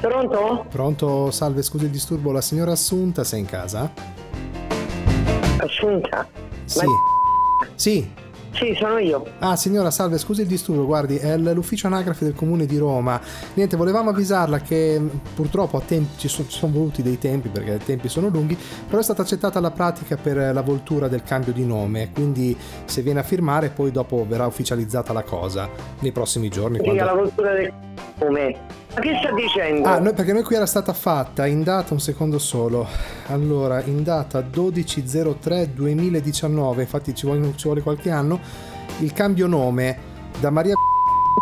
Pronto? Pronto, salve, scusi il disturbo, la signora Assunta sei in casa? Assunta? Sì. Sì. Sì, sono io. Ah, signora, salve, scusi il disturbo, guardi, è l'ufficio anagrafe del comune di Roma. Niente, volevamo avvisarla che mh, purtroppo a tempi, ci, so- ci sono voluti dei tempi perché i tempi sono lunghi, però è stata accettata la pratica per eh, la voltura del cambio di nome, quindi se viene a firmare poi dopo verrà ufficializzata la cosa nei prossimi giorni. Dica quando- la cultura del nome. Ma che sta dicendo? Ah, noi- perché noi qui era stata fatta in data, un secondo solo. Allora, in data 12.03.2019, infatti ci vuole, ci vuole qualche anno, il cambio nome da Maria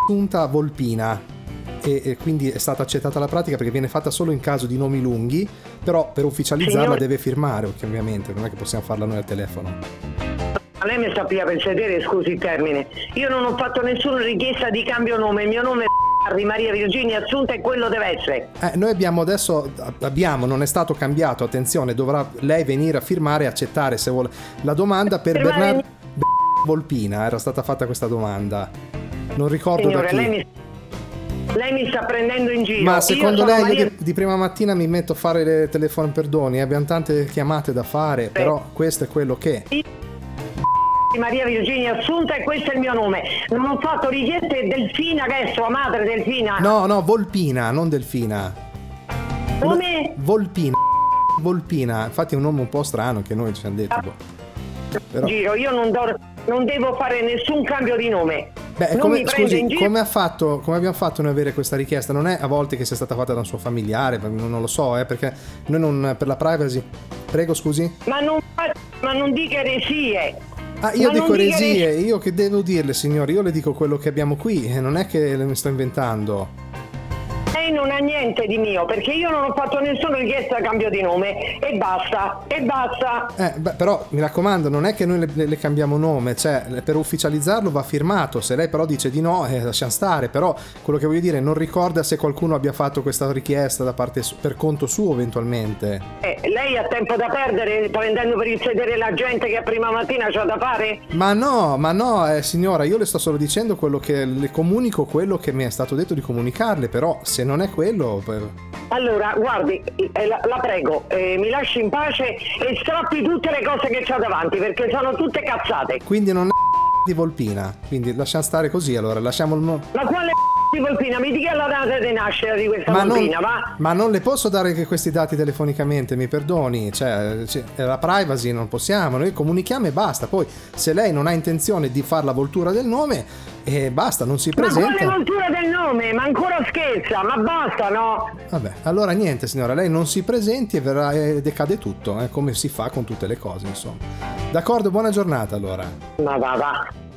Assunta a Volpina. E, e quindi è stata accettata la pratica perché viene fatta solo in caso di nomi lunghi, però per ufficializzarla Signor- deve firmare, ovviamente, non è che possiamo farla noi al telefono. Ma lei mi sta prima per sedere, scusi il termine. Io non ho fatto nessuna richiesta di cambio nome, il mio nome è Maria Virginia Assunta e quello deve essere. Eh, noi abbiamo adesso, abbiamo, non è stato cambiato, attenzione, dovrà lei venire a firmare e accettare se vuole la domanda per Firmare- Bernardo Volpina, era stata fatta questa domanda. Non ricordo Signore, da chi. lei mi, lei mi sta prendendo in giro. Ma Io secondo lei io Maria- di, di prima mattina mi metto a fare le telefoni perdoni, abbiamo tante chiamate da fare, però questo è quello che... Maria Virginia Assunta e questo è il mio nome. Non ho fatto richieste Delfina che è sua madre Delfina. No, no, Volpina, non Delfina. Come? Volpina. Volpina, infatti è un nome un po' strano che noi ci hanno detto. boh. Però... Giro, io non, do- non devo fare nessun cambio di nome. Beh, non come, scusi, come, ha fatto, come abbiamo fatto noi avere questa richiesta? Non è a volte che sia stata fatta da un suo familiare, non lo so, eh, perché noi non, per la privacy... Prego, scusi? Ma non, ma non dica eresie. Ah, io Ma dico eresie, io che devo dirle, signori? Io le dico quello che abbiamo qui, e non è che le mi sto inventando. Lei non ha niente di mio perché io non ho fatto nessuna richiesta di cambio di nome e basta, e basta. Eh, beh, però mi raccomando, non è che noi le, le cambiamo nome, cioè per ufficializzarlo va firmato. Se lei però dice di no, eh, lasciamo stare. Però quello che voglio dire, non ricorda se qualcuno abbia fatto questa richiesta da parte per conto suo eventualmente. Eh, lei ha tempo da perdere prendendo per il sedere la gente che a prima mattina c'ha da fare? Ma no, ma no, eh, signora, io le sto solo dicendo quello che le comunico, quello che mi è stato detto di comunicarle, però se non è quello... eh, Allora, guardi, eh, la, la prego, eh, mi lasci in pace e strappi tutte le cose che c'ha davanti perché sono tutte cazzate. Quindi non è di Volpina, quindi lasciamo stare così allora, lasciamo il... mo- Ma quale di Volpina? Mi dica la data di nascita di questa Ma non, Volpina, va? ma non le posso dare che questi dati telefonicamente, mi perdoni, cioè c- è la privacy non possiamo, noi comunichiamo e basta, poi se lei non ha intenzione di fare la voltura del nome, e basta, non si Ma quale presenta. voltura del nome? Ma ancora scherza, ma basta, no? Vabbè, allora niente signora, lei non si presenti e verrà e decade tutto, eh, come si fa con tutte le cose, insomma. D'accordo, buona giornata allora. Ma va, va.